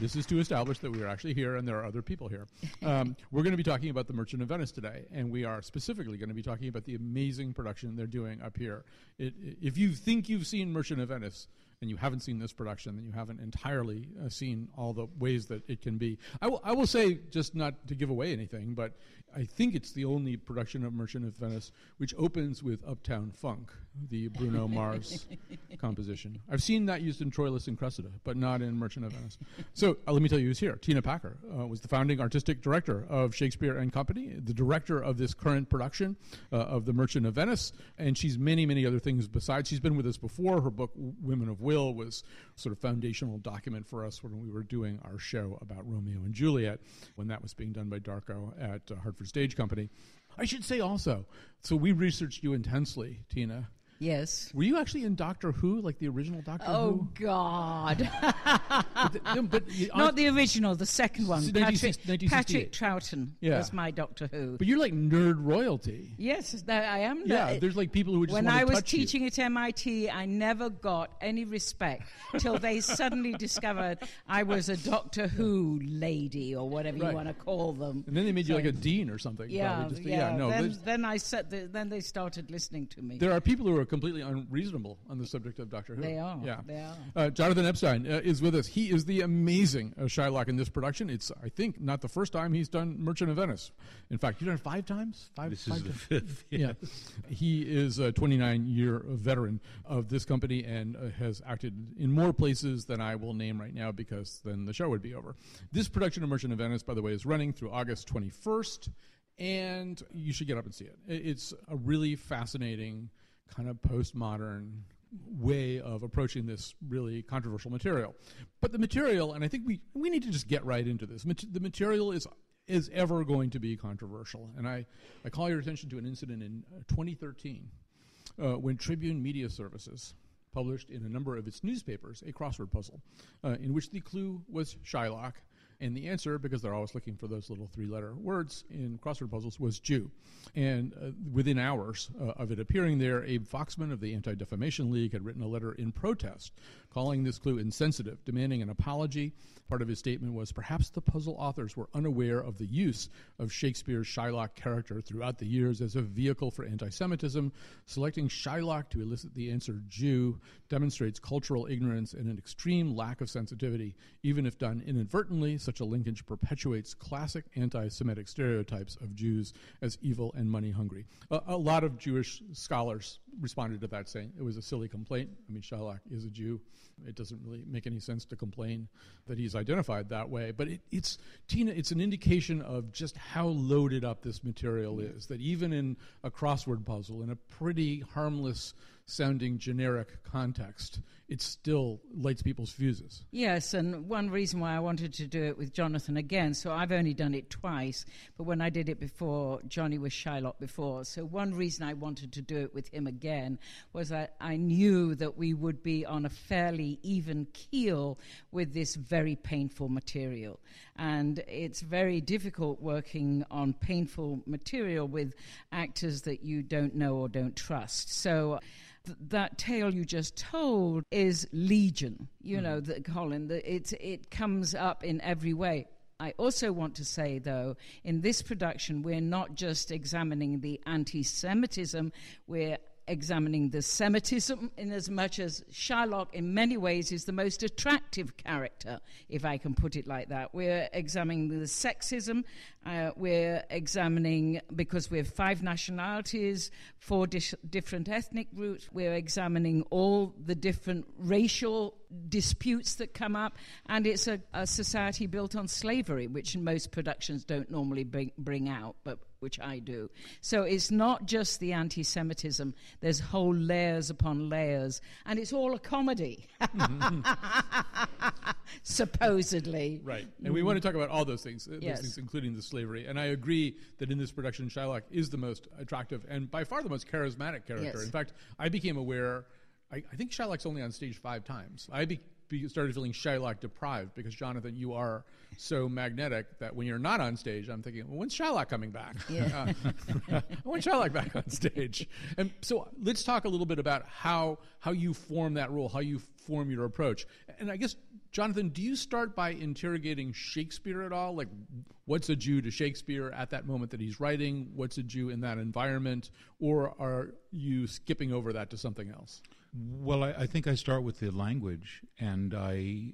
This is to establish that we are actually here and there are other people here. Um, we're going to be talking about The Merchant of Venice today, and we are specifically going to be talking about the amazing production they're doing up here. It, if you think you've seen Merchant of Venice, and you haven't seen this production, then you haven't entirely uh, seen all the ways that it can be. I will, I will say, just not to give away anything, but I think it's the only production of Merchant of Venice which opens with Uptown Funk, the Bruno Mars composition. I've seen that used in Troilus and Cressida, but not in Merchant of Venice. So uh, let me tell you who's here. Tina Packer uh, was the founding artistic director of Shakespeare and Company, the director of this current production uh, of The Merchant of Venice, and she's many, many other things besides. She's been with us before. Her book, Women of Will, was sort of foundational document for us when we were doing our show about Romeo and Juliet, when that was being done by Darko at uh, Hartford Stage Company. I should say also, so we researched you intensely, Tina. Yes. Were you actually in Doctor Who, like the original Doctor oh, Who? Oh God. but the, no, but you- Not the original, the second one. S- Patrick, Patrick Troughton Yeah. was my Doctor Who. But you're like nerd royalty. yes, that I am. Yeah, there's like people who just when want to I was touch you. teaching at MIT, I never got any respect till they suddenly discovered I was a Doctor Who lady or whatever Right. you want to call them. And then they made you like a dean or something. Yeah, just to- yeah. no. then, then I said, the, then they started listening to me. There are people who are completely unreasonable on the subject of Doctor Who. They are, Yeah. they are. Uh, Jonathan Epstein uh, is with us. He is the amazing uh, Shylock in this production. It's, I think, not the first time he's done Merchant of Venice. In fact, you've done it five times. Five. This five is the times? fifth. Yeah. He is a 29 year veteran of this company and uh, has acted in more places than I will name right now because then the show would be over. This production of Merchant of Venice, by the way, is running through August 21st, and you should get up and see it. It's a really fascinating, kind of postmodern way of approaching this really controversial material. But the material, and I think we, we need to just get right into this. The material is is ever going to be controversial. And I, I call your attention to an incident in uh, 2013 uh, when Tribune Media Services published in a number of its newspapers a crossword puzzle uh, in which the clue was Shylock. And the answer, because they're always looking for those little three letter words in crossword puzzles, was Jew. And uh, within hours uh, of it appearing there, Abe Foxman of the Anti Defamation League had written a letter in protest, calling this clue insensitive, demanding an apology. Part of his statement was perhaps the puzzle authors were unaware of the use of Shakespeare's Shylock character throughout the years as a vehicle for anti Semitism. Selecting Shylock to elicit the answer Jew demonstrates cultural ignorance and an extreme lack of sensitivity. Even if done inadvertently, such a linkage perpetuates classic anti Semitic stereotypes of Jews as evil and money hungry. A, a lot of Jewish scholars responded to that saying it was a silly complaint. I mean, Shylock is a Jew. It doesn't really make any sense to complain that he's identified that way. But it, it's, Tina, it's an indication of just how loaded up this material is. That even in a crossword puzzle, in a pretty harmless sounding generic context, it still lights people's fuses. Yes, and one reason why I wanted to do it with Jonathan again, so I've only done it twice, but when I did it before, Johnny was Shylock before. So one reason I wanted to do it with him again was that I knew that we would be on a fairly even keel with this very painful material. And it's very difficult working on painful material with actors that you don't know or don't trust. So th- that tale you just told is legion. You mm-hmm. know, the, Colin, the, it it comes up in every way. I also want to say, though, in this production, we're not just examining the anti Semitism, we're examining the Semitism in as much as Shylock, in many ways, is the most attractive character, if I can put it like that. We're examining the sexism, uh, we're examining, because we have five nationalities, four dis- different ethnic groups, we're examining all the different racial disputes that come up, and it's a, a society built on slavery, which most productions don't normally bring, bring out, but which I do. So it's not just the anti Semitism, there's whole layers upon layers, and it's all a comedy, supposedly. Right. And we want to talk about all those things, uh, those Yes. things, including the slavery. And I agree that in this production, Shylock is the most attractive and by far the most charismatic character. Yes. In fact, I became aware, I, I think Shylock's only on stage five times. I be, be, started feeling Shylock deprived because, Jonathan, you are so magnetic that when you're not on stage, I'm thinking, well, when's Shylock coming back? Yeah. Uh, I want Shylock back on stage. And so let's talk a little bit about how how you form that role, how you form your approach. And I guess, Jonathan, do you start by interrogating Shakespeare at all? Like, what's a Jew to Shakespeare at that moment that he's writing? What's a Jew in that environment? Or are you skipping over that to something else? Well, I, I think I start with the language and I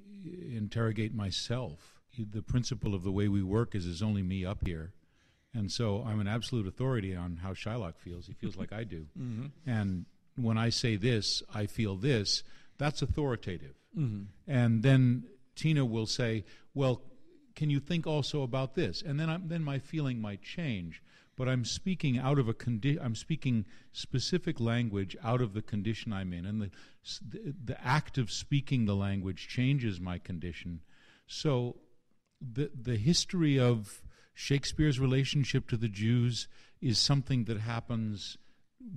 interrogate myself. The principle of the way we work is there's only me up here. And so I'm an absolute authority on how Shylock feels. He feels like I do. Mm-hmm. And when I say this, I feel this, that's authoritative. Mm-hmm. And then Tina will say, well, can you think also about this? And then, I'm, then my feeling might change. But I'm speaking out of a condi- I'm speaking specific language out of the condition I'm in, and the, the the act of speaking the language changes my condition. So, the the history of Shakespeare's relationship to the Jews is something that happens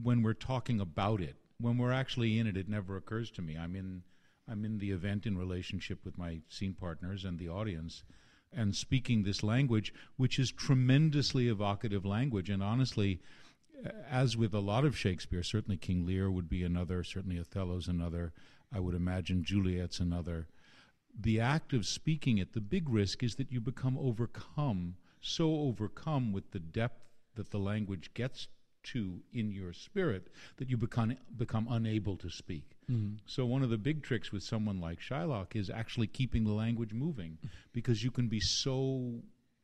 when we're talking about it. When we're actually in it, it never occurs to me. I'm in I'm in the event in relationship with my scene partners and the audience and speaking this language, which is tremendously evocative language. And honestly, as with a lot of Shakespeare, certainly King Lear would be another, certainly Othello's another, I would imagine Juliet's another. The act of speaking it, the big risk is that you become overcome, so overcome with the depth that the language gets to in your spirit that you become become unable to speak. Mm-hmm. So one of the big tricks with someone like Shylock is actually keeping the language moving because you can be so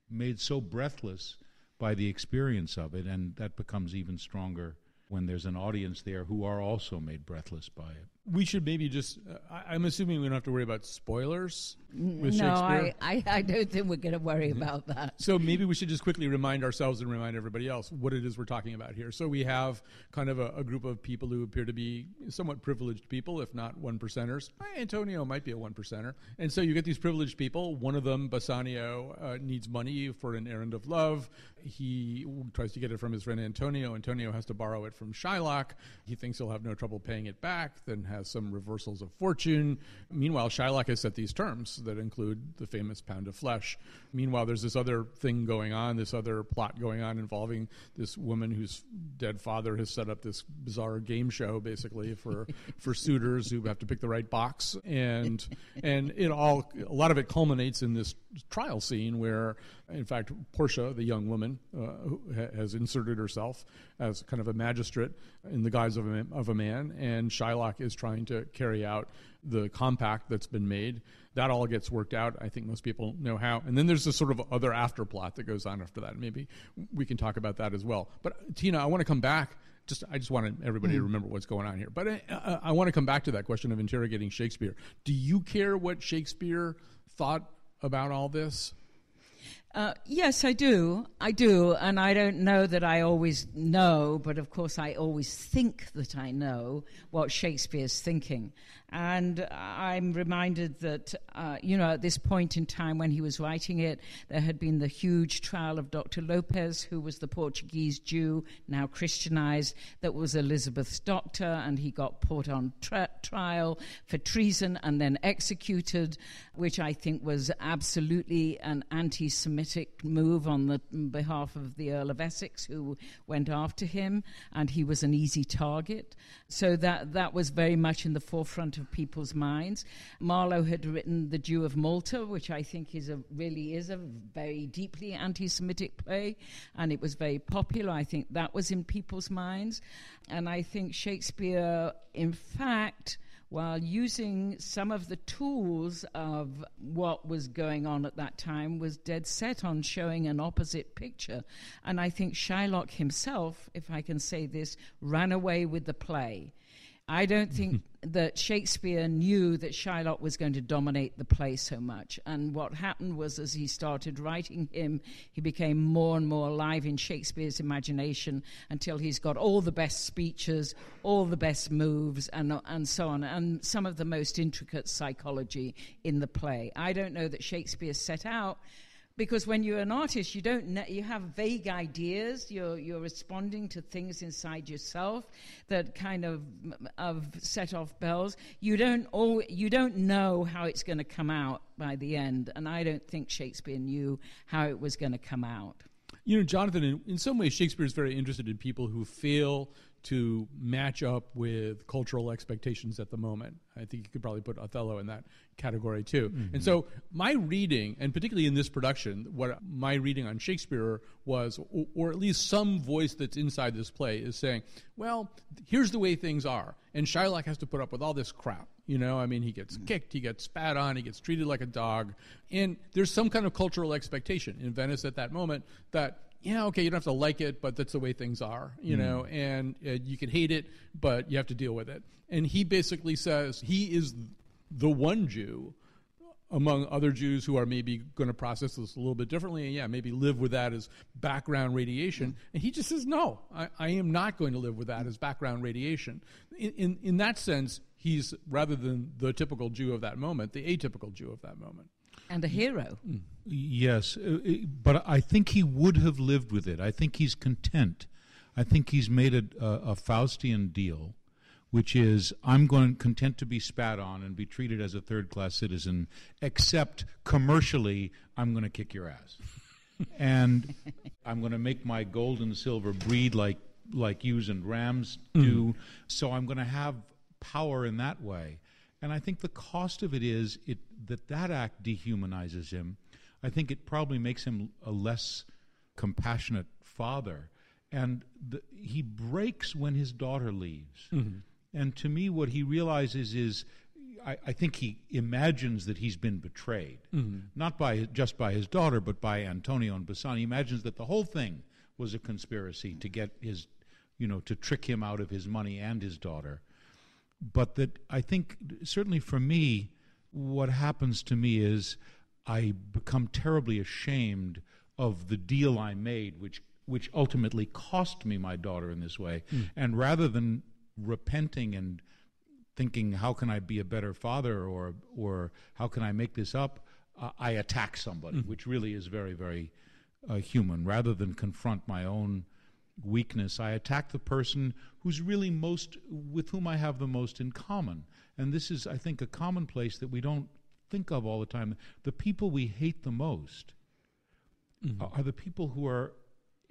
made so breathless by the experience of it and that becomes even stronger when there's an audience there who are also made breathless by it. We should maybe just, uh, I- I'm assuming we don't have to worry about spoilers with no, Shakespeare. I, I, I don't think we're going to worry about that. So maybe we should just quickly remind ourselves and remind everybody else what it is we're talking about here. So we have kind of a, a group of people who appear to be somewhat privileged people, if not one percenters. Eh, Antonio might be a one percenter. And so you get these privileged people. One of them, Bassanio, uh, needs money for an errand of love. He tries to get it from his friend Antonio. Antonio has to borrow it from Shylock. He thinks he'll have no trouble paying it back, then has some reversals of fortune. Meanwhile, Shylock has set these terms that include the famous pound of flesh. Meanwhile, there's this other thing going on, this other plot going on involving this woman whose dead father has set up this bizarre game show, basically for for suitors who have to pick the right box, and and it all a lot of it culminates in this trial scene where, in fact, Portia, the young woman, uh, who ha- has inserted herself as kind of a magistrate in the guise of a, man, of a man, and Shylock is trying to carry out the compact that's been made. That all gets worked out. I think most people know how. And then there's this sort of other afterplot that goes on after that. Maybe we can talk about that as well. But Tina, I want to come back. Just, I just wanted everybody to mm-hmm. remember what's going on here. But I, I, I want to come back to that question of interrogating Shakespeare. Do you care what Shakespeare thought about all this? Uh, yes, I do. I do. And I don't know that I always know, but of course, I always think that I know what Shakespeare's thinking. And I'm reminded that, uh, you know, at this point in time when he was writing it, there had been the huge trial of Dr. Lopez, who was the Portuguese Jew, now Christianized, that was Elizabeth's doctor, and he got put on tra- trial for treason and then executed, which I think was absolutely an anti Semitic move on the behalf of the Earl of Essex, who went after him, and he was an easy target. So that, that was very much in the forefront of people's minds. Marlowe had written The Jew of Malta, which I think is a, really is a very deeply anti Semitic play, and it was very popular. I think that was in people's minds. And I think Shakespeare, in fact, while using some of the tools of what was going on at that time, was dead set on showing an opposite picture. And I think Shylock himself, if I can say this, ran away with the play. I don't think that Shakespeare knew that Shylock was going to dominate the play so much. And what happened was, as he started writing him, he became more and more alive in Shakespeare's imagination until he's got all the best speeches, all the best moves, and, and so on, and some of the most intricate psychology in the play. I don't know that Shakespeare set out because when you're an artist you don't you have vague ideas. You're you're responding to things inside yourself that kind of of set off bells. You don't all you don't know how it's going to come out by the end. And i don't think shakespeare knew how it was going to come out. You know jonathan in, in some ways shakespeare is very interested in people who fail to match up with cultural expectations at the moment. I think you could probably put Othello in that category too. Mm-hmm. And so my reading, and particularly in this production, what my reading on Shakespeare was, or, or at least some voice that's inside this play is saying, well, here's the way things are. And Shylock has to put up with all this crap. You know, I mean, he gets mm-hmm. kicked, he gets spat on, he gets treated like a dog. And there's some kind of cultural expectation in Venice at that moment that yeah, okay, you don't have to like it, but that's the way things are, you mm. know, and uh, you can hate it, but you have to deal with it. And he basically says he is the one Jew among other Jews who are maybe going to process this a little bit differently, and yeah, maybe live with that as background radiation. Mm. And he just says, no, I, I, am not going to live with that as background radiation. In, in, in that sense, he's, rather than the typical Jew of that moment, the atypical Jew of that moment and a hero. Yes, uh, uh, but I think he would have lived with it. I think he's content. I think he's made a, a, a Faustian deal, which is I'm going content to be spat on and be treated as a third class citizen, except commercially I'm going to kick your ass, and I'm going to make my gold and silver breed like like ewes and rams do. Mm. So I'm going to have power in that way. And I think the cost of it is it, that that act dehumanizes him. I think it probably makes him a less compassionate father. And the, he breaks when his daughter leaves. Mm-hmm. And to me, what he realizes is I, I, think he imagines that he's been betrayed, mm-hmm. not by just by his daughter, but by Antonio and Bassanio. He imagines that the whole thing was a conspiracy to get his, you know, to trick him out of his money and his daughter but that I think certainly for me, what happens to me is I become terribly ashamed of the deal I made, which which ultimately cost me my daughter in this way. Mm. And rather than repenting and thinking, how can I be a better father, or or how can I make this up, uh, I attack somebody, mm. which really is very very uh, human. Rather than confront my own weakness. I attack the person who's really most, with whom I have the most in common. And this is, I think, a commonplace that we don't think of all the time. The people we hate the most mm-hmm. are the people who are,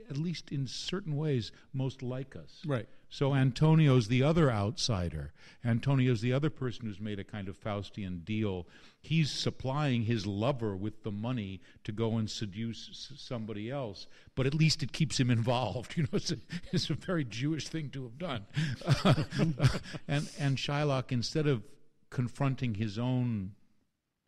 at least in certain ways, most like us. Right. So Antonio's the other outsider. Antonio's the other person who's made a kind of Faustian deal. He's supplying his lover with the money to go and seduce somebody else, but at least it keeps him involved. You know, it's a, it's a very Jewish thing to have done. and and Shylock, instead of confronting his own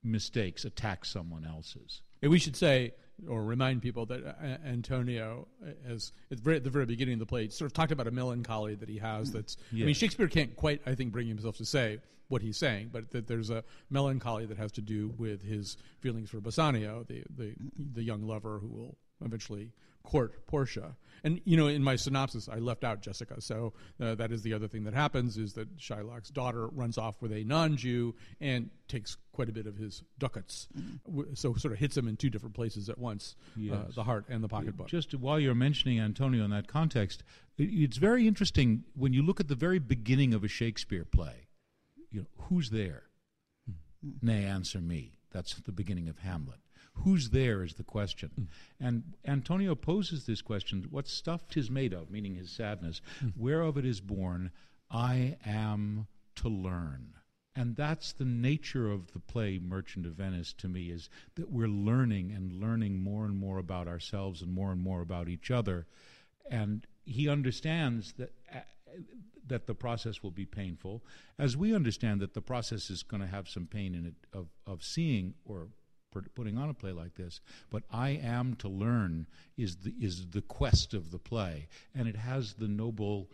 mistakes, attack someone else's. And we should say or remind people that uh, Antonio, as at the very beginning of the play, sort of talked about a melancholy that he has. That's yes. I mean, Shakespeare can't quite, I think, bring himself to say what he's saying, but that there's a melancholy that has to do with his feelings for Bassanio, the the, the young lover who will eventually court Portia. And you know, in my synopsis, I left out Jessica. So uh, that is the other thing that happens is that Shylock's daughter runs off with a non-Jew and takes quite a bit of his ducats. So sort of hits him in two different places at once: uh, yes. uh, the heart and the pocketbook. Just while you're mentioning Antonio in that context, it's very interesting when you look at the very beginning of a Shakespeare play. You know, who's there? Mm-hmm. Nay, answer me. That's the beginning of Hamlet. Who's there is the question. Mm. And Antonio poses this question what stuff tis made of, meaning his sadness, mm. whereof it is born, I am to learn. And that's the nature of the play Merchant of Venice to me is that we're learning and learning more and more about ourselves and more and more about each other. And he understands that that the process will be painful, as we understand that the process is going to have some pain in it of, of seeing or putting on a play like this. But I am to learn is the is the quest of the play, and it has the noble.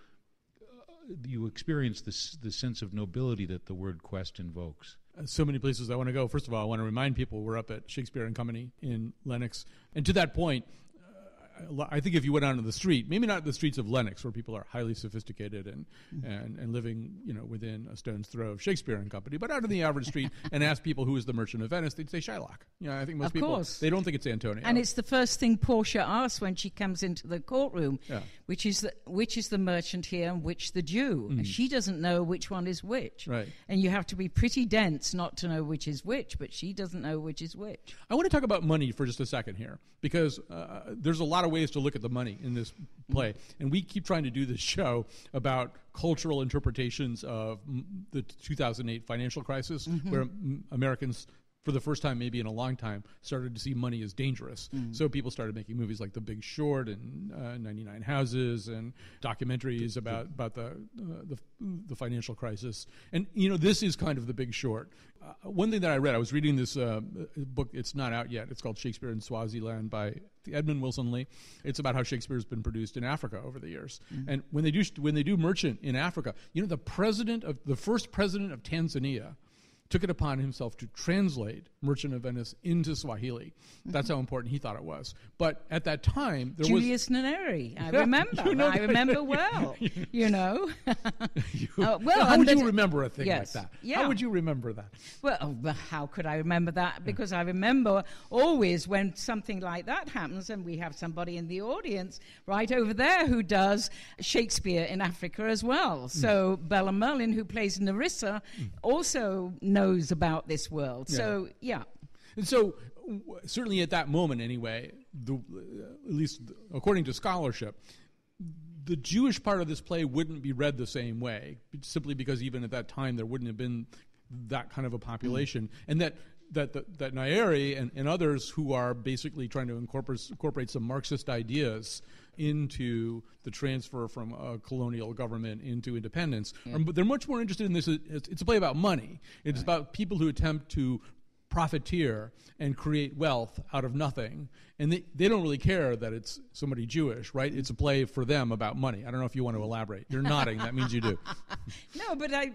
Uh, you experience this the sense of nobility that the word quest invokes. Uh, so many places I want to go. First of all, I want to remind people we're up at Shakespeare and Company in Lenox, and to that point, I think if you went out on the street, maybe not the streets of Lenox, where people are highly sophisticated and, mm-hmm. and, and living, you know, within a stone's throw of Shakespeare and Company, but out on the average street and ask people who is the Merchant of Venice, they'd say Shylock. You know, I think most of people course. they don't think it's Antonio. And it's the first thing Portia asks when she comes into the courtroom, yeah. which is the, which is the merchant here and which the Jew. Mm. And she doesn't know which one is which. Right. And you have to be pretty dense not to know which is which, but she doesn't know which is which. I want to talk about money for just a second here because uh, there's a lot of ways to look at the money in this play. And we keep trying to do this show about cultural interpretations of the 2008 financial crisis, mm-hmm. where Americans for the first time, maybe in a long time, started to see money as dangerous. Mm. So people started making movies like The Big Short and uh, 99 Houses and documentaries about about the, uh, the, the financial crisis. And you know, this is kind of The Big Short. Uh, one thing that I read, I was reading this uh, book. It's not out yet. It's called Shakespeare in Swahililand by Edmund Wilson Lee. It's about how Shakespeare's been produced in Africa over the years. Mm. And when they do when they do Merchant in Africa, you know, the president of the first president of Tanzania took it upon himself to translate Merchant of Venice into Swahili. That's how important he thought it was. But at that time, there Julius was Nyerere. I remember. You know I remember well. you know. you, uh, well, how would you remember a thing yes, like that? Yeah. How would you remember that? Well, how could I remember that? Because I remember always when something like that happens, and we have somebody in the audience right over there who does Shakespeare in Africa as well. So mm. Bella Merlin, who plays Nerissa, mm. also knows knows about this world. Yeah. So, yeah. And so, certainly at that moment, anyway, the, at least according to scholarship, the Jewish part of this play wouldn't be read the same way, simply because even at that time there wouldn't have been that kind of a population, mm. and that that that, that Nyerere and, and others who are basically trying to incorporate, incorporate some Marxist ideas into the transfer from a colonial government into independence. Um, but they're much more interested in this. It's, it's a play about money. It's right. about people who attempt to profiteer and create wealth out of nothing. And they, they don't really care that it's somebody Jewish, right? It's a play for them about money. I don't know if you want to elaborate. You're nodding. That means you do. no, but I,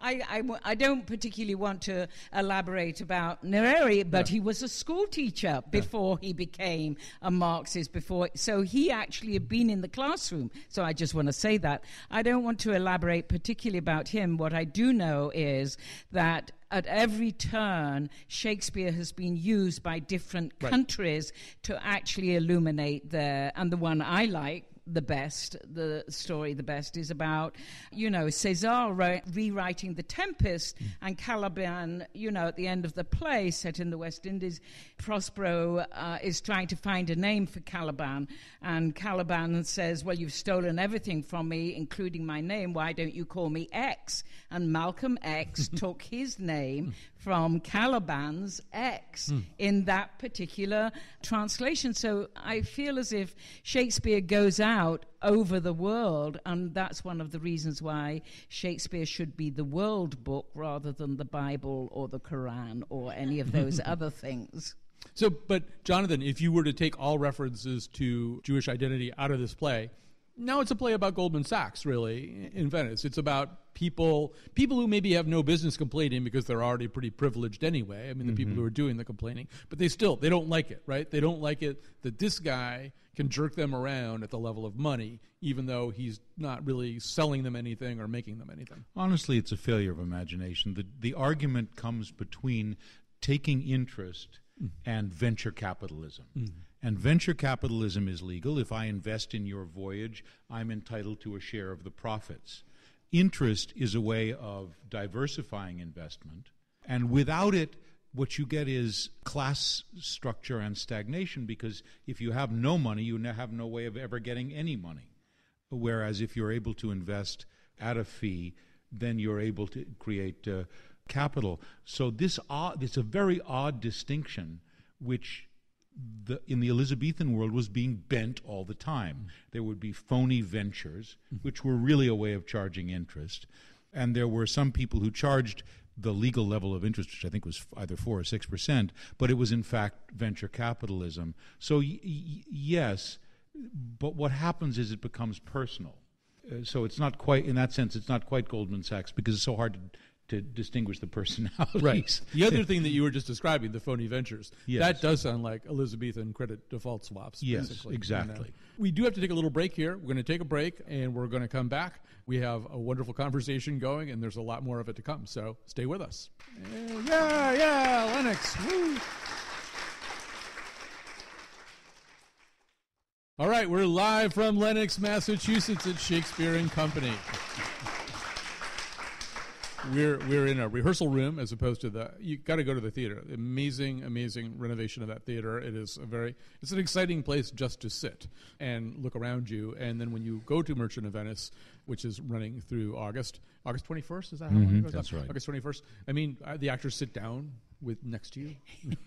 I, I, I, don't particularly want to elaborate about Nyerere, but yeah. he was a school teacher before yeah. he became a Marxist. Before, so he actually had been in the classroom. So I just want to say that. I don't want to elaborate particularly about him. What I do know is that at every turn, Shakespeare has been used by different right. countries to actually illuminate there. and the one I like the best, the story the best is about, you know, Césaire re- rewriting The Tempest mm. and Caliban, you know, at the end of the play set in the West Indies, Prospero uh, is trying to find a name for Caliban. And Caliban says, Well, you've stolen everything from me, including my name. Why don't you call me X? And Malcolm X took his name from Caliban's X mm. in that particular translation. So I feel as if Shakespeare goes out over the world, and that's one of the reasons why Shakespeare should be the world book rather than the Bible or the Quran or any of those other things. So, but Jonathan, if you were to take all references to Jewish identity out of this play, now it's a play about Goldman Sachs, really, in Venice. It's about people people who maybe have no business complaining because they're already pretty privileged anyway. I mean, the mm-hmm. people who are doing the complaining, but they still they don't like it, right? They don't like it that this guy can jerk them around at the level of money, even though he's not really selling them anything or making them anything. Honestly, it's a failure of imagination. The the argument comes between taking interest mm. and venture capitalism. Mm. And venture capitalism is legal. If I invest in your voyage, I'm entitled to a share of the profits. Interest is a way of diversifying investment. And without it, what you get is class structure and stagnation because if you have no money, you have no way of ever getting any money. Whereas if you're able to invest at a fee, then you're able to create uh, capital. So this odd, it's a very odd distinction, which the, in the Elizabethan world was being bent all the time. There would be phony ventures, which were really a way of charging interest. And there were some people who charged the legal level of interest, which I think was either 4 or 6%, but it was in fact venture capitalism. So, y- y- yes, but what happens is it becomes personal. uh, so it's not quite in that sense. It's not quite Goldman Sachs because it's so hard to to distinguish the personalities. Right. The other thing that you were just describing, the phony ventures, Yes. that does sound like Elizabethan credit default swaps. Yes, basically, exactly. know. Uh, we do have to take a little break here. We're going to take a break and we're going to come back. We have a wonderful conversation going, and there's a lot more of it to come. So stay with us. Yeah, yeah, Lenox. Woo. All right, we're live from Lenox, Massachusetts at Shakespeare and Company. We're we're in a rehearsal room as opposed to the you got to go to the theater. Amazing, amazing renovation of that theater. It is a very it's an exciting place just to sit and look around you. And then when you go to Merchant of Venice, which is running through August, August twenty first, is that how long it goes? that's right. August twenty first. I mean, uh, the actors sit down with next to you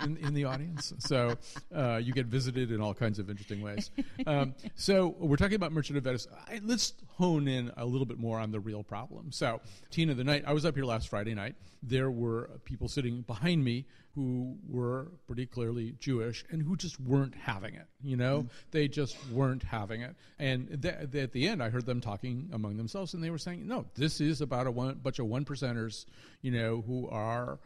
in, in the audience, so uh, you get visited in all kinds of interesting ways. Um, so we're talking about Merchant of Venice. I, let's hone in a little bit more on the real problem. So, Tina, the night I was up here last Friday night, there were people sitting behind me who were pretty clearly Jewish and who just weren't having it. You know, mm-hmm. they just weren't having it. And th- th- at the end, I heard them talking among themselves, and they were saying, "No, this is about a one, bunch of one percenters, you know, who are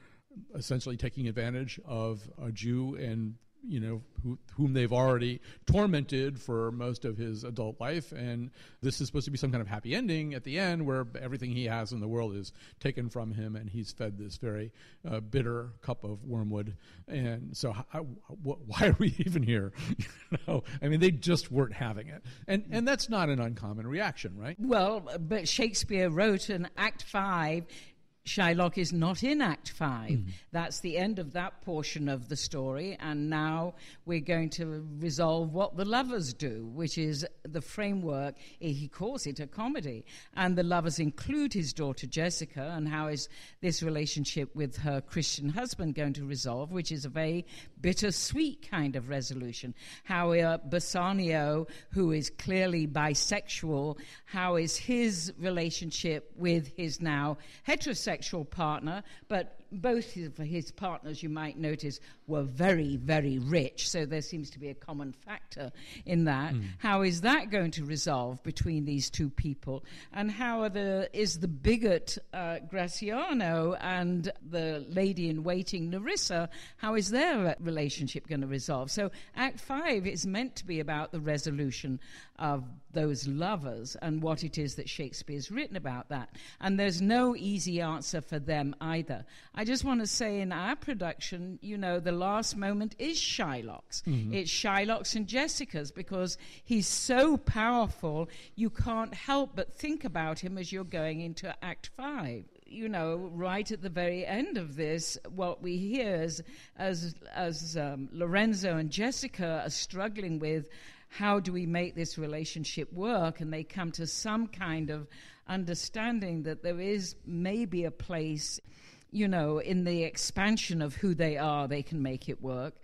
essentially taking advantage of a Jew and." You know, who, whom they've already tormented for most of his adult life, and this is supposed to be some kind of happy ending at the end, where everything he has in the world is taken from him, and he's fed this very uh, bitter cup of wormwood. And so, wh- why are we even here? you know, I mean, they just weren't having it, and and that's not an uncommon reaction, right? Well, but Shakespeare wrote an Act Five. Shylock is not in Act 5. That's the end of that portion of the story. And now we're going to resolve what the lovers do, which is the framework. He calls it a comedy. And the lovers include his daughter Jessica and how is this relationship with her Christian husband going to resolve, which is a very bittersweet kind of resolution. How uh, Bassanio, who is clearly bisexual, how is his relationship with his now heterosexual partner, but both of his partners, you might notice, were very, very rich. So there seems to be a common factor in that. How is that going to resolve between these two people? And how are the, is the bigot uh, Gratiano and the lady in waiting Nerissa, how is their relationship going to resolve? So Act 5 is meant to be about the resolution of those lovers and what it is that Shakespeare's written about that. And there's no easy answer for them either. I just want to say in our production, you know, the last moment is Shylock's. It's Shylock's and Jessica's because he's so powerful, you can't help but think about him as you're going into Act 5 you know, right at the very end of this, what we hear is as as um, Lorenzo and Jessica are struggling with how do we make this relationship work, and they come to some kind of understanding that there is maybe a place, you know, in the expansion of who they are, they can make it work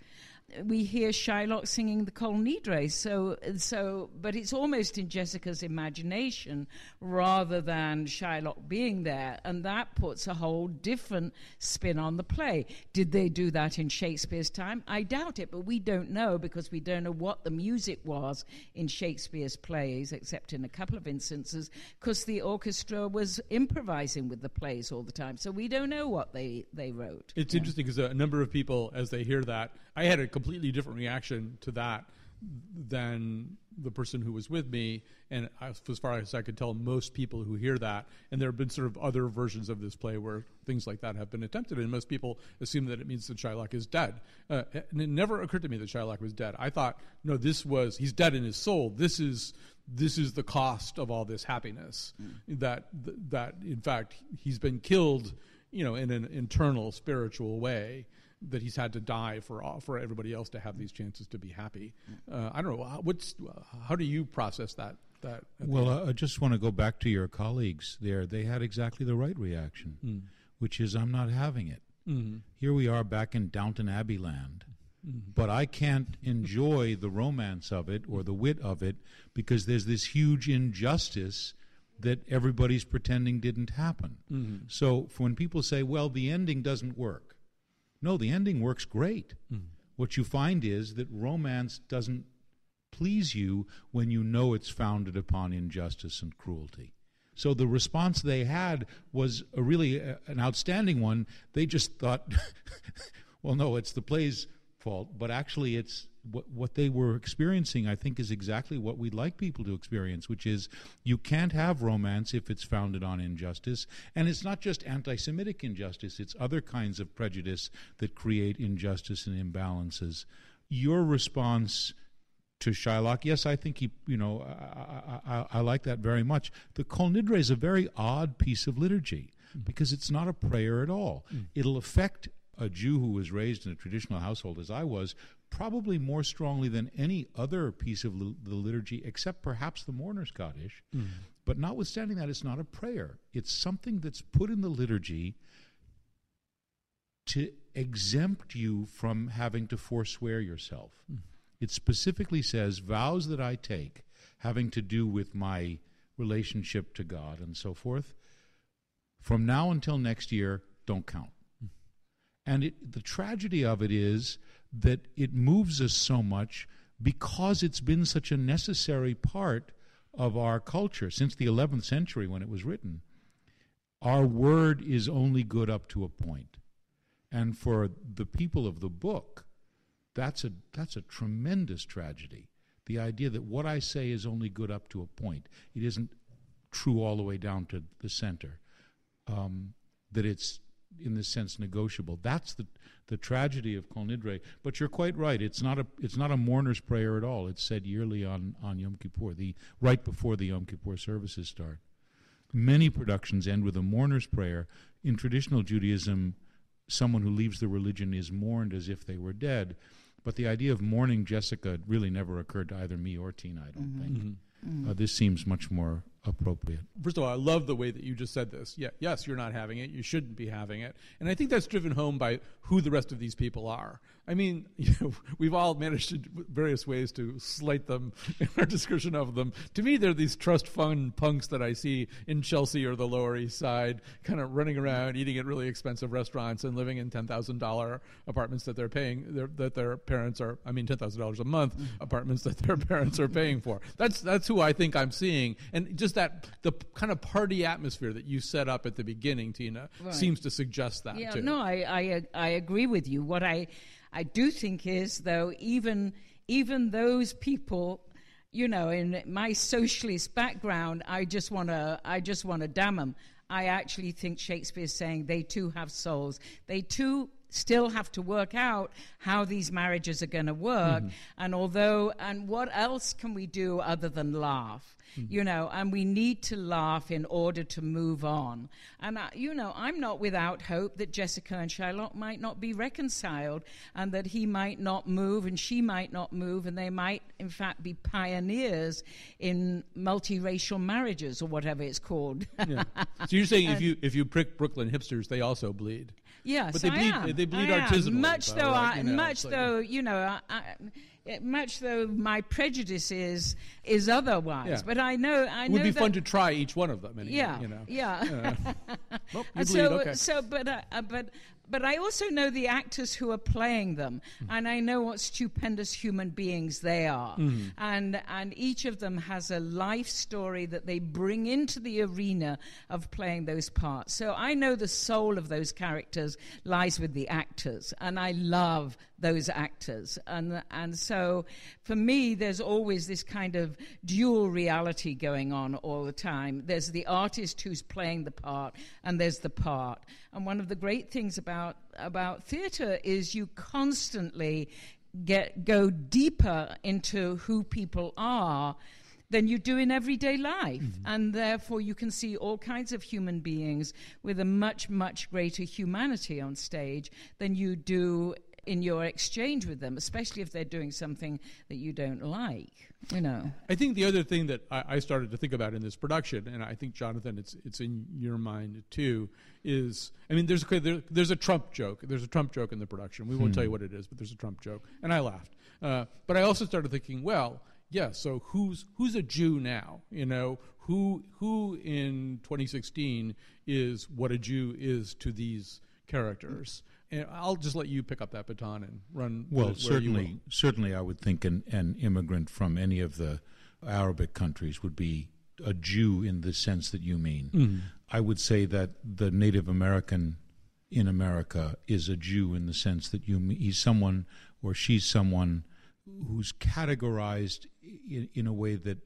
we hear Shylock singing the Kol Nidre, so so, but it's almost in Jessica's imagination rather than Shylock being there, and that puts a whole different spin on the play. Did they do that in Shakespeare's time? I doubt it, but we don't know because we don't know what the music was in Shakespeare's plays, except in a couple of instances, because the orchestra was improvising with the plays all the time, so we don't know what they they wrote. It's interesting because uh, a number of people, as they hear that, I had a completely different reaction to that than the person who was with me. And as far as I could tell, most people who hear that, and there have been sort of other versions of this play where things like that have been attempted, and most people assume that it means that Shylock is dead. Uh, and it never occurred to me that Shylock was dead. I thought, no, this was he's dead in his soul. This is this is the cost of all this happiness. That that in fact he's been killed, you know, in an internal spiritual way that he's had to die for all, for everybody else to have these chances to be happy. Uh, I don't know. How- What's uh, how do you process that? That Well, uh, I just want to go back to your colleagues there. They had exactly the right reaction, hmm. which is I'm not having it. Hmm. Here we are back in Downton Abbey land. Hmm. But I can't enjoy the romance of it or the wit of it because there's this huge injustice that everybody's pretending didn't happen. So for when people say, well, the ending doesn't work, no, the ending works great. What you find is that romance doesn't please you when you know it's founded upon injustice and cruelty. So the response they had was a really uh, an outstanding one. They just thought, well, no, it's the play's fault, but actually it's what, what they were experiencing, I think, is exactly what we'd like people to experience, which is you can't have romance if it's founded on injustice. And it's not just anti Semitic injustice, it's other kinds of prejudice that create injustice and imbalances. Your response to Shylock. Yes, I think he, you know, I, I, I like that very much. The Kol Nidre is a very odd piece of liturgy mm. because it's not a prayer at all. Mm. It'll affect a Jew who was raised in a traditional household, as I was, probably more strongly than any other piece of the liturgy, except perhaps the mourner's Kaddish. Mm. But notwithstanding that, it's not a prayer. It's something that's put in the liturgy to exempt you from having to forswear yourself. Mm. It specifically says, vows that I take having to do with my relationship to God and so forth, from now until next year, don't count. And it, the tragedy of it is that it moves us so much because it's been such a necessary part of our culture since the 11th century when it was written. Our word is only good up to a point. And for the people of the book, that's a, that's a tremendous tragedy. The idea that what I say is only good up to a point, it isn't true all the way down to the center, um, that it's in this sense negotiable. That's the the tragedy of Kol Nidre. But you're quite right. It's not a it's not a mourner's prayer at all. It's said yearly on on Yom Kippur, the right before the Yom Kippur services start. Many productions end with a mourner's prayer. In traditional Judaism, someone who leaves the religion is mourned as if they were dead. But the idea of mourning Jessica really never occurred to either me or Tina, I don't mm-hmm. think. Mm-hmm. Uh, this seems much more appropriate. First of all, I love the way that you just said this. Yeah, yes, you're not having it. You shouldn't be having it. And I think that's driven home by who the rest of these people are. I mean, you know, we've all managed to various ways to slight them in our description of them. To me, they're these trust fund punks that I see in Chelsea or the Lower East Side, kind of running around, eating at really expensive restaurants, and living in ten thousand dollar apartments that they're paying their, that their parents are. I mean, ten thousand dollars a month mm. apartments that their parents are paying for. That's that's who I think I'm seeing, and just that the kind of party atmosphere that you set up at the beginning, Tina, right. seems to suggest that. Yeah, too. no, I, I I agree with you. What I I do think is though even even those people you know in my socialist background i just want to i just want to damn them i actually think shakespeare's saying they too have souls they too still have to work out how these marriages are going to work mm-hmm. and although and what else can we do other than laugh mm-hmm. you know, and we need to laugh in order to move on. And, I, you know, I'm not without hope that Jessica and Shylock might not be reconciled and that he might not move and she might not move and they might, in fact, be pioneers in multiracial marriages or whatever it's called. yeah. So you're saying if you, if you prick Brooklyn hipsters, they also bleed? Yes, but they I bleed. Am. They bleed I artisanally. Much though, right? I, you know, much though, you know, I, much though my prejudice is is otherwise. Yeah. But I know I it would be that, fun to try each one of them. Anyway, yeah, you know. yeah. Uh, well, so, okay. so, but, uh, but but I also know the actors who are playing them, mm-hmm. and I know what stupendous human beings they are. Mm-hmm. And, and each of them has a life story that they bring into the arena of playing those parts. So I know the soul of those characters lies with the actors, and I love those actors. And, and so for me, there's always this kind of dual reality going on all the time. There's the artist who's playing the part, and there's the part. And one of the great things about, about theatre is you constantly get, go deeper into who people are than you do in everyday life. Mm-hmm. And therefore, you can see all kinds of human beings with a much, much greater humanity on stage than you do in your exchange with them, especially if they're doing something that you don't like. You know. I think the other thing that I, I started to think about in this production, and I think Jonathan, it's it's in your mind too, is I mean, there's a, there, there's a Trump joke. There's a Trump joke in the production. We won't hmm. tell you what it is, but there's a Trump joke, and I laughed. Uh, but I also started thinking, well, yeah. So who's who's a Jew now? You know, who who in 2016 is what a Jew is to these characters? And I'll just let you pick up that baton and run. Well, certainly, certainly, I would think an, an immigrant from any of the Arabic countries would be a Jew in the sense that you mean. Mm-hmm. I would say that the Native American in America is a Jew in the sense that you he's someone or she's someone who's categorized in, in a way that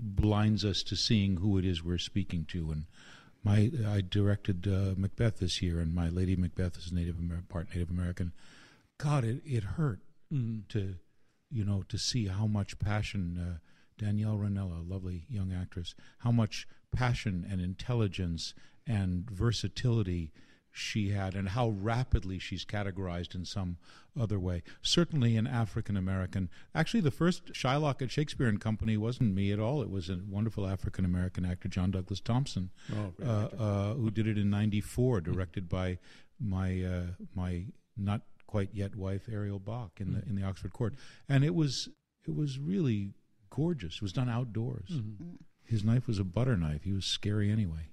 blinds us to seeing who it is we're speaking to. And my I directed uh, Macbeth this year, and my Lady Macbeth is Native Amer- part Native American. God, it it hurt Mm-hmm. to you know to see how much passion. Uh, Danielle Ranella, lovely young actress, how much passion and intelligence and versatility she had, and how rapidly she's categorized in some other way. Certainly, an African American. Actually, the first Shylock at Shakespeare and Company wasn't me at all. It was a wonderful African American actor, John Douglas Thompson, Oh, uh, uh, who did it in '94, directed by my uh, my not quite yet wife Ariel Bock in the in the Oxford Court, and it was it was really gorgeous. It was done outdoors. Mm-hmm. His knife was a butter knife. He was scary anyway.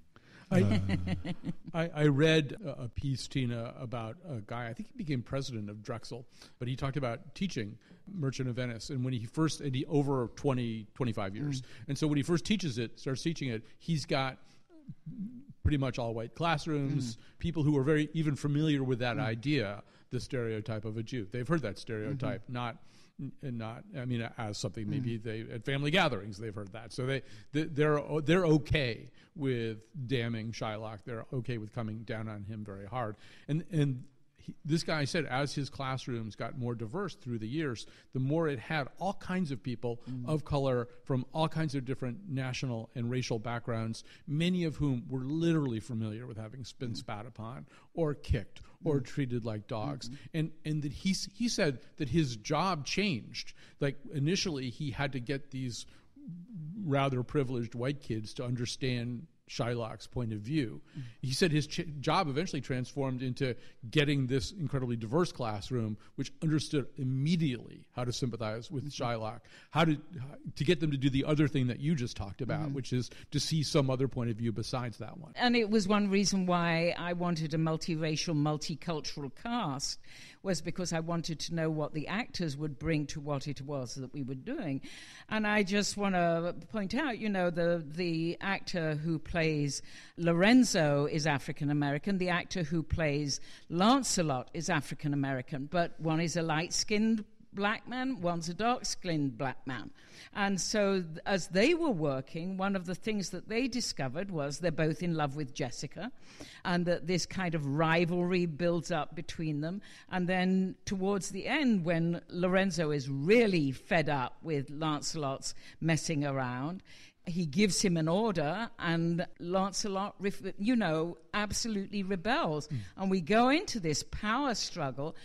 I, um, I, I read a piece, Tina, about a guy, I think he became president of Drexel, but he talked about teaching Merchant of Venice. And when he first, and he over 20, 25 mm. years. And so when he first teaches it, starts teaching it, he's got pretty much all white classrooms, mm. people who are very even familiar with that mm. idea, the stereotype of a Jew. They've heard that stereotype, mm-hmm. not and not I mean as something maybe they at family gatherings they've heard that. So they they- they're they're okay with damning Shylock. They're okay with coming down on him very hard. And and he, this guy said as his classrooms got more diverse through the years, the more it had all kinds of people mm. of color from all kinds of different national and racial backgrounds, many of whom were literally familiar with having been mm. spat upon or kicked or mm. treated like dogs. Mm-hmm. And and that he he said that his job changed. Like initially he had to get these rather privileged white kids to understand Shylock's point of view. He said his ch- job eventually transformed into getting this incredibly diverse classroom, which understood immediately how to sympathize with mm-hmm. Shylock, how to to get them to do the other thing that you just talked about, mm-hmm. which is to see some other point of view besides that one. And it was one reason why I wanted a multiracial, multicultural cast, was because I wanted to know what the actors would bring to what it was that we were doing. And I just want to point out, you know, the, the actor who plays Lorenzo is African American, the actor who plays Lancelot is African American, but one is a light skinned black man, one's a dark skinned black man. And so, th- as they were working, one of the things that they discovered was they're both in love with Jessica, and that this kind of rivalry builds up between them. And then, towards the end, when Lorenzo is really fed up with Lancelot's messing around, he gives him an order, and Lancelot, you know, absolutely rebels. Mm. And we go into this power struggle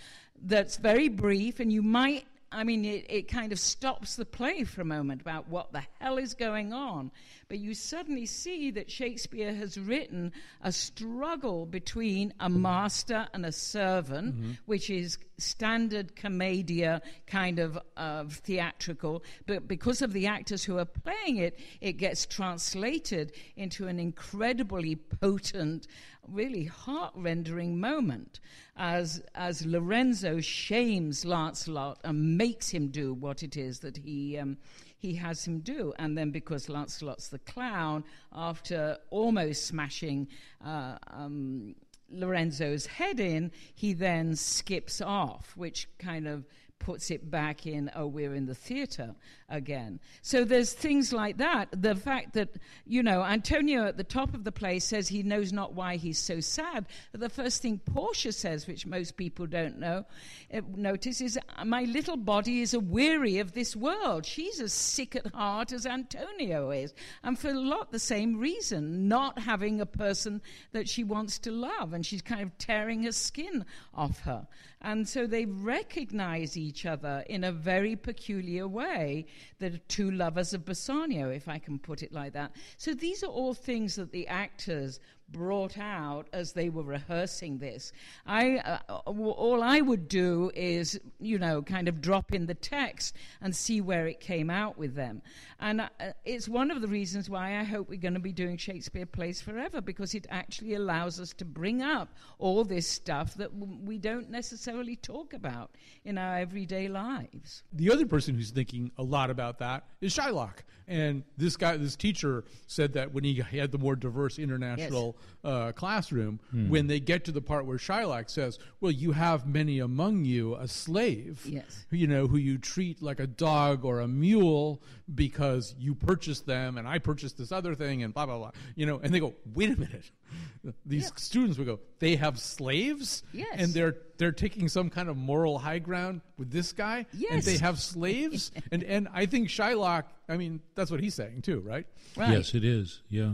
that's very brief, and you might, I mean, it, it kind of stops the play for a moment about what the hell is going on. But you suddenly see that Shakespeare has written a struggle between a master and a servant, mm-hmm. which is standard commedia kind of of theatrical. But because of the actors who are playing it, it gets translated into an incredibly potent really heart-rendering moment as as Lorenzo shames Lancelot and makes him do what it is that he um, he has him do, and then because Lancelot's the clown, after almost smashing. Uh, um, Lorenzo's head in, he then skips off, which kind of puts it back in, oh, we're in the theater again. So there's things like that. The fact that, you know, Antonio at the top of the play says he knows not why he's so sad. The first thing Portia says, which most people don't know, uh, notice, is my little body is a weary of this world. She's as sick at heart as Antonio is. And for a lot the same reason, not having a person that she wants to love. And she's kind of tearing her skin off her. And so they recognize each other in a very peculiar way, the two lovers of Bassanio, if I can put it like that. So these are all things that the actors brought out as they were rehearsing this. I uh, all I would do is you know kind of drop in the text and see where it came out with them, and uh, it's one of the reasons why I hope we're going to be doing Shakespeare plays forever because it actually allows us to bring up all this stuff that w- we don't necessarily talk about in our everyday lives. The other person who's thinking a lot about that is Shylock. And this guy, this teacher, said that when he had the more diverse international yes. Uh, classroom, hmm. when they get to the part where Shylock says, "Well, you have many among you a slave, yes. you know, who you treat like a dog or a mule because you purchased them, and I purchased this other thing, and blah blah blah," you know, and they go, "Wait a minute." These yeah. students would go, "They have slaves, yes. and they're they're taking some kind of moral high ground with this guy, yes. and they have slaves." and and I think Shylock, I mean, that's what he's saying too, right? Right. Yes, it is. Yeah.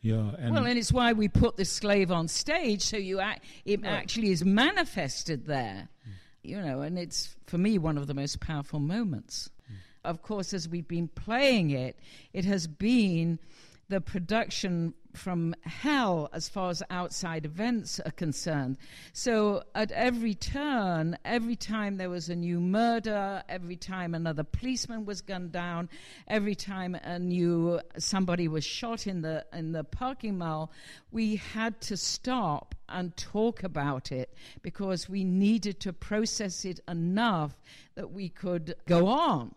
Yeah, and well, and it's why we put the slave on stage, so you act, it right. actually is manifested there, mm. you know, and it's for me one of the most powerful moments. Mm. Of course, as we've been playing it, it has been the production from hell as far as outside events are concerned. So at every turn, every time there was a new murder, every time another policeman was gunned down, every time a new somebody was shot in the in the parking mall, we had to stop and talk about it because we needed to process it enough that we could go on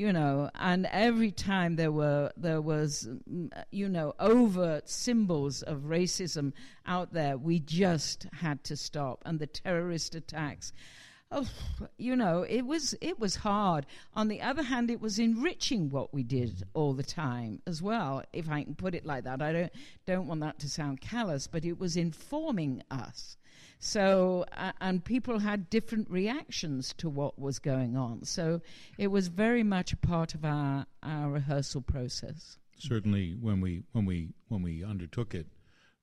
you know and every time there were there was mm, uh, you know overt symbols of racism out there we just had to stop. And the terrorist attacks oh you know it was it was hard. On the other hand it was enriching what we did all the time as well if i can put it like that. I don't don't want that to sound callous but it was informing us so, uh, and people had different reactions to what was going on. So, it was very much a part of our, our rehearsal process. Certainly, when we when we when we undertook it,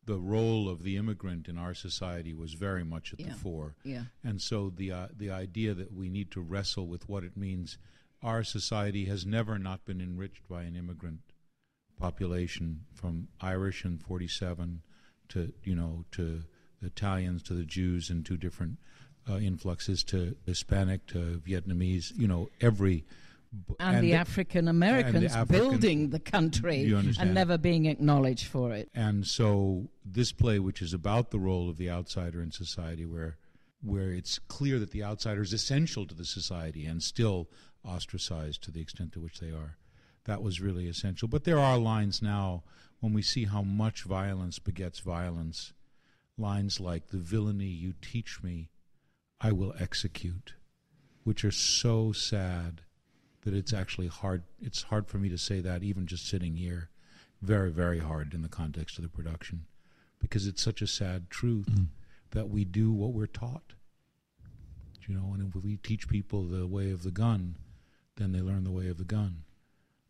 the role of the immigrant in our society was very much at yeah. the fore. Yeah. And so the uh, the idea that we need to wrestle with what it means, our society has never not been enriched by an immigrant population, from Irish in '47 to you know to Italians to the Jews and two different uh, influxes to Hispanic to Vietnamese. You know, every and, and the, African Americans building the country and never being acknowledged for it. And so this play, which is about the role of the outsider in society, where where it's clear that the outsider is essential to the society and still ostracized to the extent to which they are. That was really essential. But there are lines now when we see how much violence begets violence lines like, The villainy you teach me, I will execute, which are so sad that it's actually hard. It's hard for me to say that even just sitting here. Very, very hard in the context of the production because it's such a sad truth mm. that we do what we're taught. You know, and if we teach people the way of the gun, then they learn the way of the gun.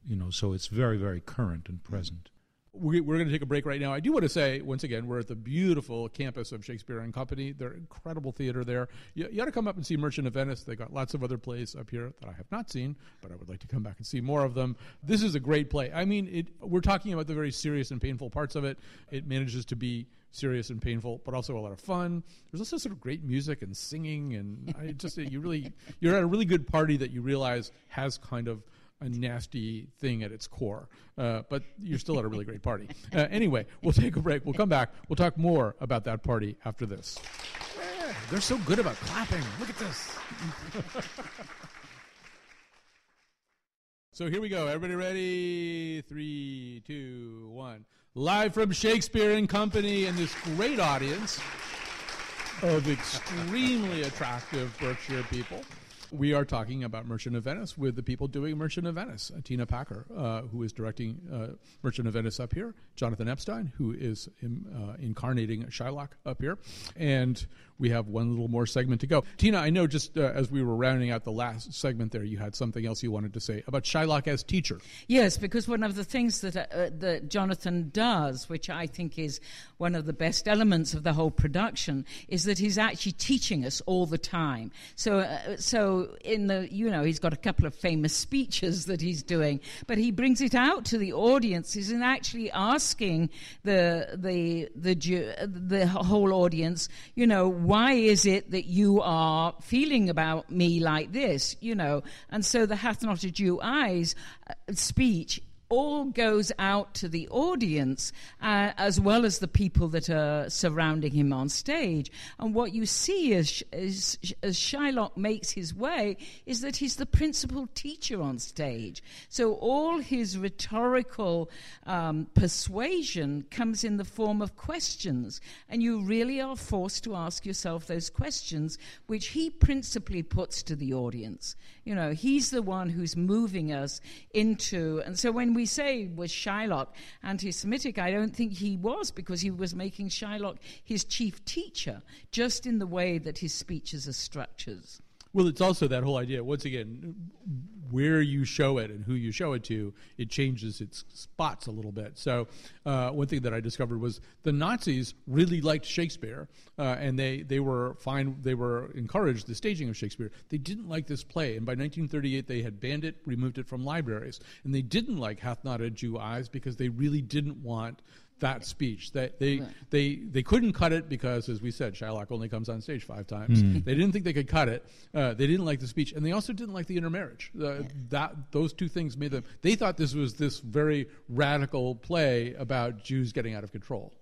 You know, so it's very, very current and present we're, we're going to take a break right now. I do want to say, once again, we're at the beautiful campus of Shakespeare and Company. They're incredible theater there. You, you ought to come up and see Merchant of Venice. They got lots of other plays up here that I have not seen, but I would like to come back and see more of them. This is a great play. I mean, it, we're talking about the very serious and painful parts of it. It manages to be serious and painful, but also a lot of fun. There's also sort of great music and singing, and I just you really you're at a really good party that you realize has kind of a nasty thing at its core. Uh, but you're still at a really great party. Uh, anyway, we'll take a break. We'll come back. We'll talk more about that party after this. Yeah, they're so good about clapping. Look at this. so here we go. Everybody ready? Three, two, one. Live from Shakespeare and Company and this great audience of extremely attractive Berkshire people. We are talking about Merchant of Venice with the people doing Merchant of Venice. Uh, Tina Packer, uh, who is directing uh, Merchant of Venice up here, Jonathan Epstein, who is in, uh, incarnating Shylock up here. And we have one little more segment to go. Tina, I know just uh, as we were rounding out the last segment there, you had something else you wanted to say about Shylock as teacher. Yes, because one of the things that, uh, that Jonathan does, which I think is one of the best elements of the whole production, is that he's actually teaching us all the time. So, uh, so in the, you know, he's got a couple of famous speeches that he's doing, but he brings it out to the audiences and actually asking the, the, the, the whole audience, you know, why is it that you are feeling about me like this, you know? And so the hath not a Jew eyes uh, speech all goes out to the audience uh, as well as the people that are surrounding him on stage. And what you see as, as, as Shylock makes his way is that he's the principal teacher on stage. So all his rhetorical um, persuasion comes in the form of questions. And you really are forced to ask yourself those questions, which he principally puts to the audience. You know, he's the one who's moving us into, and so when we say was Shylock anti-Semitic, I don't think he was because he was making Shylock his chief teacher, just in the way that his speeches are structured. Well, it's also that whole idea. Once again, where you show it and who you show it to, it changes its spots a little bit. So, uh, one thing that I discovered was the Nazis really liked Shakespeare, uh, and they, they were fine. They were encouraged the staging of Shakespeare. They didn't like this play, and by 1938 they had banned it, removed it from libraries, and they didn't like "Hath Not a Jew Eyes" because they really didn't want that speech. They they, right. they they couldn't cut it because, as we said, Shylock only comes on stage five times. Mm. They didn't think they could cut it. Uh, they didn't like the speech, and they also didn't like the intermarriage. Uh, that those two things made them. They thought this was this very radical play about Jews getting out of control.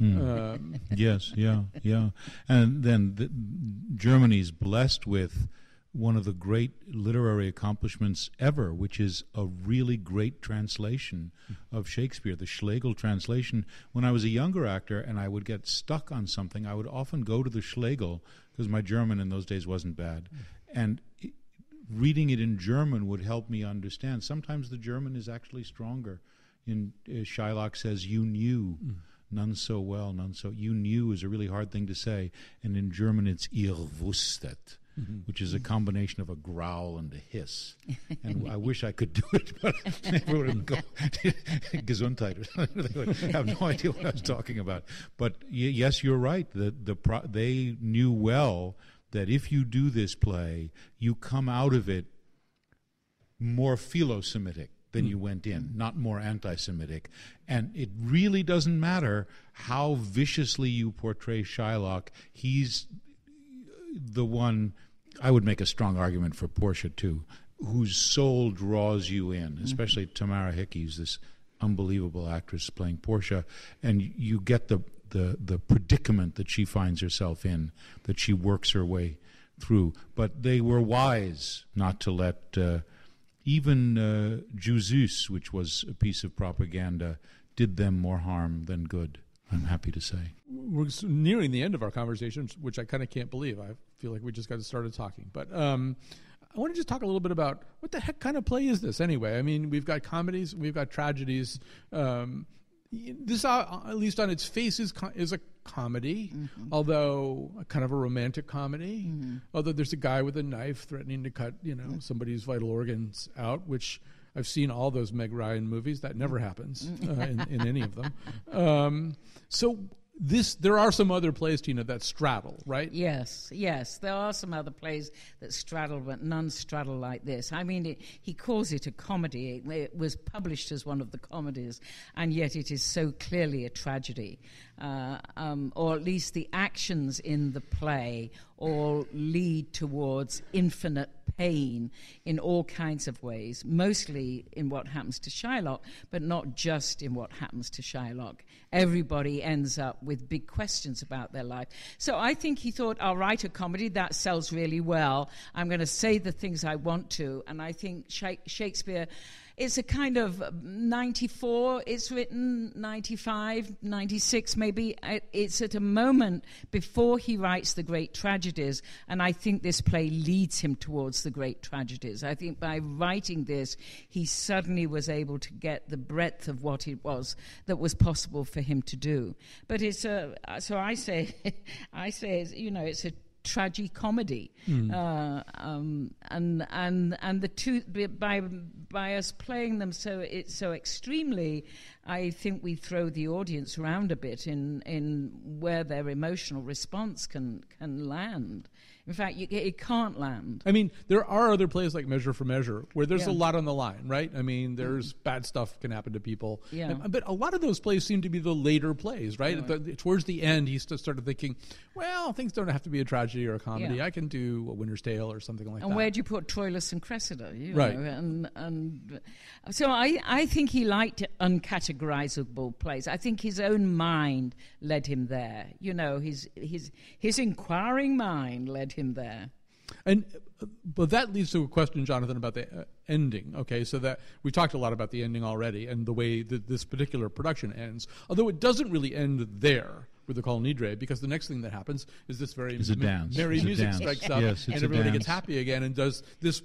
Mm. Um, yes, yeah, yeah, and then the, Germany's blessed with one of the great literary accomplishments ever, which is a really great translation of Shakespeare, the Schlegel translation. When I was a younger actor and I would get stuck on something, I would often go to the Schlegel, because my German in those days wasn't bad, and reading it in German would help me understand. Sometimes the German is actually stronger. In uh, Shylock says, "You knew." Mm. None so well, none so. You knew is a really hard thing to say, and in German it's ihr wusstet mm-hmm. which is a mm-hmm. combination of a growl and a hiss. And I wish I could do it, but everyone would go Gesundheit. I have no idea what I was talking about. But y- yes, you're right. The, the pro- they knew well that if you do this play, you come out of it more philo-Semitic than you mm. went in, mm-hmm. not more anti Semitic. And it really doesn't matter how viciously you portray Shylock, he's the one I would make a strong argument for Portia too, whose soul draws you in, mm-hmm. especially mm-hmm. Tamara Hickey, who's this unbelievable actress playing Portia, and you get the, the the predicament that she finds herself in, that she works her way through. But they were wise not to let uh, even uh, Jud Süß, which was a piece of propaganda, did them more harm than good. I'm happy to say. We're nearing the end of our conversation, which I kind of can't believe. I feel like we just got started talking. But um, I want to just talk a little bit about what the heck kind of play is this anyway? I mean, we've got comedies, we've got tragedies. Um, this, uh, at least on its face, is, is a comedy, mm-hmm. although kind of a romantic comedy. Mm-hmm. Although there's a guy with a knife threatening to cut, you know, somebody's vital organs out, which I've seen all those Meg Ryan movies. That never happens uh, in, in, any of them. Um, so this there are some other plays, Tina, that straddle, right? Yes, yes, there are some other plays that straddle, but none straddle like this. I mean, it, he calls it a comedy. It, it, was published as one of the comedies, and yet it is so clearly a tragedy, uh, um, or at least the actions in the play all lead towards infinite pain in all kinds of ways, mostly in what happens to Shylock, but not just in what happens to Shylock. Everybody ends up with big questions about their life. So I think he thought, I'll write a comedy that sells really well. I'm going to say the things I want to. And I think Shakespeare it's a kind of 94, it's written 95, 96 maybe. It's at a moment before he writes the great tragedies, and I think this play leads him towards the great tragedies. I think by writing this, he suddenly was able to get the breadth of what it was that was possible for him to do. But it's a, so I say, I say, you know, it's a tragic comedy, mm. uh, um, and and and the two by by us playing them so it so extremely, I think we throw the audience around a bit in in where their emotional response can can land. In fact, you, it can't land. I mean, there are other plays like Measure for Measure where there's yeah. a lot on the line, right? I mean, there's mm. bad stuff can happen to people. Yeah. but a lot of those plays seem to be the later plays, right? The, towards the end, he started thinking, well, things don't have to be a tragedy or a comedy. Yeah. I can do a Winter's Tale or something like and that. And where do you put Troilus and Cressida? You right. Know, and, and so I, I think he liked uncategorizable plays. I think his own mind led him there. You know, his, his, his inquiring mind led him him there. And but that leads to a question, Jonathan, about the uh, ending. Okay, so that we talked a lot about the ending already, and the way that this particular production ends. Although it doesn't really end there with the Kol Nidre, because the next thing that happens is this very a dance. merry it's music strikes up, yes, and everybody gets happy again, and does this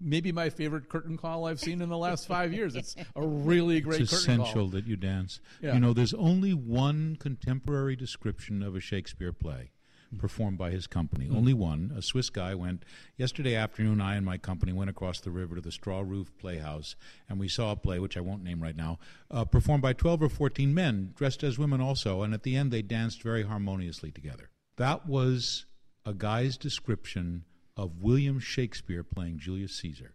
maybe my favorite curtain call I've seen in the last five years. It's a really great it's essential that you dance. Yeah. You know, there's only one contemporary description of a Shakespeare play performed by his company. Mm-hmm. Only one. A Swiss guy went yesterday afternoon. I and my company went across the river to the Straw Roof Playhouse, and we saw a play which I won't name right now, uh, performed by twelve or fourteen men dressed as women also. And at the end, they danced very harmoniously together. That was a guy's description of William Shakespeare playing Julius Caesar.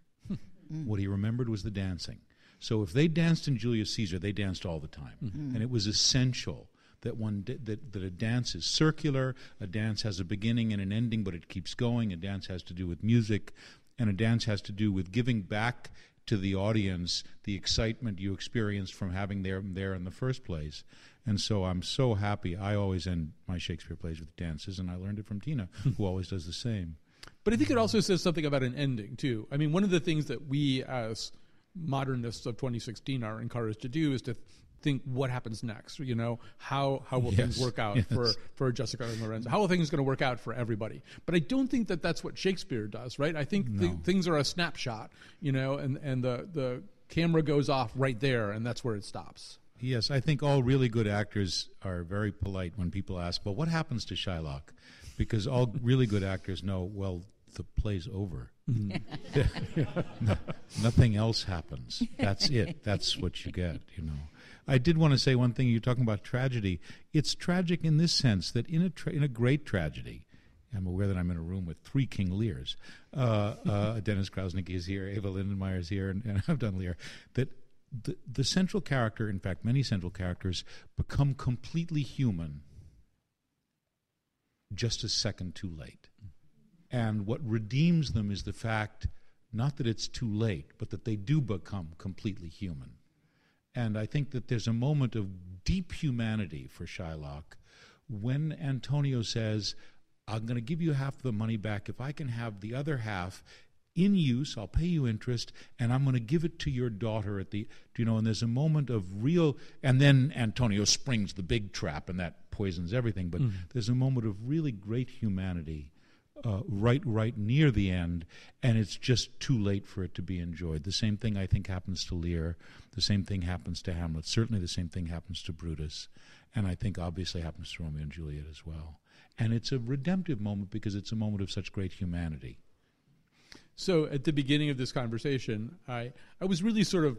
Mm. What he remembered was the dancing. So if they danced in Julius Caesar, they danced all the time, mm-hmm. and it was essential that one that, that a dance is circular a dance has a beginning and an ending but it keeps going a dance has to do with music and a dance has to do with giving back to the audience the excitement you experienced from having them there in the first place and so I'm so happy. I always end my Shakespeare plays with dances, and I learned it from Tina, who always does the same. But I think it also says something about an ending, too. I mean, one of the things that we as modernists of 2016 are encouraged to do is to think what happens next. You know, how how will yes. things work out yes. for for Jessica and Lorenzo? How are things going to work out for everybody? But I don't think that that's what Shakespeare does, right? I think no. things are a snapshot, you know, and and the the camera goes off right there, and that's where it stops. Yes, I think all really good actors are very polite when people ask, "Well, what happens to Shylock?" Because all really good actors know, well, the play's over. Mm-hmm. no, nothing else happens. That's it. That's what you get, you know. I did want to say one thing. You're talking about tragedy. It's tragic in this sense that in a tra- in a great tragedy, I'm aware that I'm in a room with three King Lears. Uh, uh, Dennis Krausnick is here, Ava Lindenmeyer is here, and, and I've done Lear. That the, the central character, in fact, many central characters, become completely human just a second too late. And what redeems them is the fact not that it's too late, but that they do become completely human. And I think that there's a moment of deep humanity for Shylock when Antonio says, I'm going to give you half the money back. If I can have the other half in use, I'll pay you interest, and I'm going to give it to your daughter at the, you know, and there's a moment of real, and then Antonio springs the big trap, and that poisons everything. But mm. there's a moment of really great humanity uh, right right near the end, and it's just too late for it to be enjoyed. The same thing I think happens to Lear. The same thing happens to Hamlet. Certainly, the same thing happens to Brutus, and I think obviously happens to Romeo and Juliet as well. And it's a redemptive moment because it's a moment of such great humanity. So, at the beginning of this conversation, I I was really sort of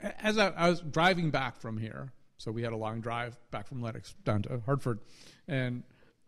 as I, I was driving back from here. So we had a long drive back from Lenox down to Hartford, and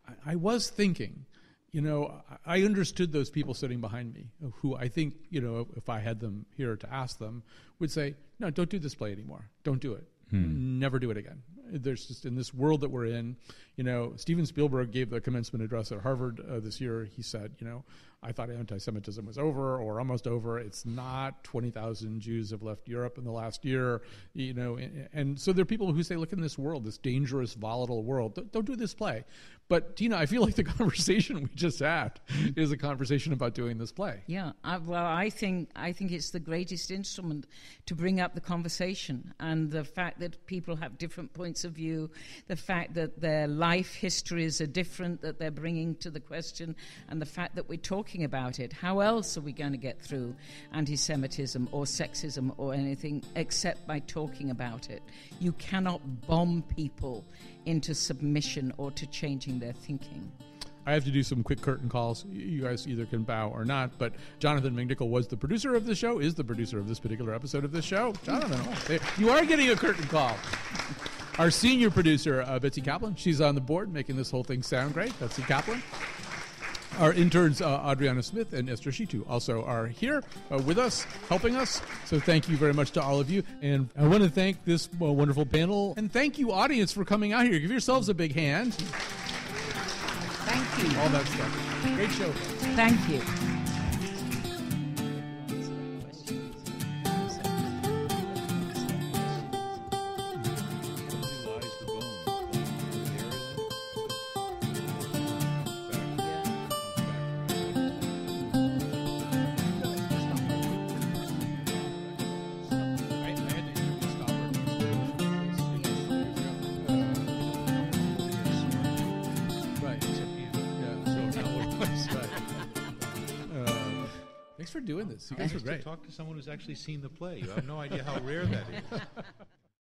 I, I was thinking you know, I understood those people sitting behind me who I think, you know, if I had them here to ask them, would say, no, don't do this play anymore. Don't do it. Hmm. Never do it again. There's just in this world that we're in, you know, Steven Spielberg gave the commencement address at Harvard uh, this year. He said, you know, I thought anti-Semitism was over or almost over. It's not. Twenty thousand Jews have left Europe in the last year. You know, and, and, so there are people who say, "Look in this world, this dangerous, volatile world. Don't, don't do this play." But Tina, I feel like the conversation we just had is a conversation about doing this play. Yeah, I, well, I think I think it's the greatest instrument to bring up the conversation and the fact that people have different points of view, the fact that their life histories are different that they're bringing to the question, and the fact that we're talking about it. How else are we going to get through anti-Semitism or sexism or anything except by talking about it? You cannot bomb people into submission or to changing their thinking. I have to do some quick curtain calls. You guys either can bow or not. But Jonathan McNicol was the producer of the show, is the producer of this particular episode of this show. Jonathan, oh, you are getting a curtain call. Our senior producer, uh, Betsy Kaplan, she's on the board making this whole thing sound great. Betsy Kaplan. Our interns, uh, Adriana Smith and Esther Shitu, also are here uh, with us, helping us. So thank you very much to all of you. And I want to thank this uh, wonderful panel. And thank you, audience, for coming out here. Give yourselves a big hand. Thank you. All that stuff. Great show. Thank you. This. You great. To talk to someone who's actually seen the play. You have no idea how rare that is.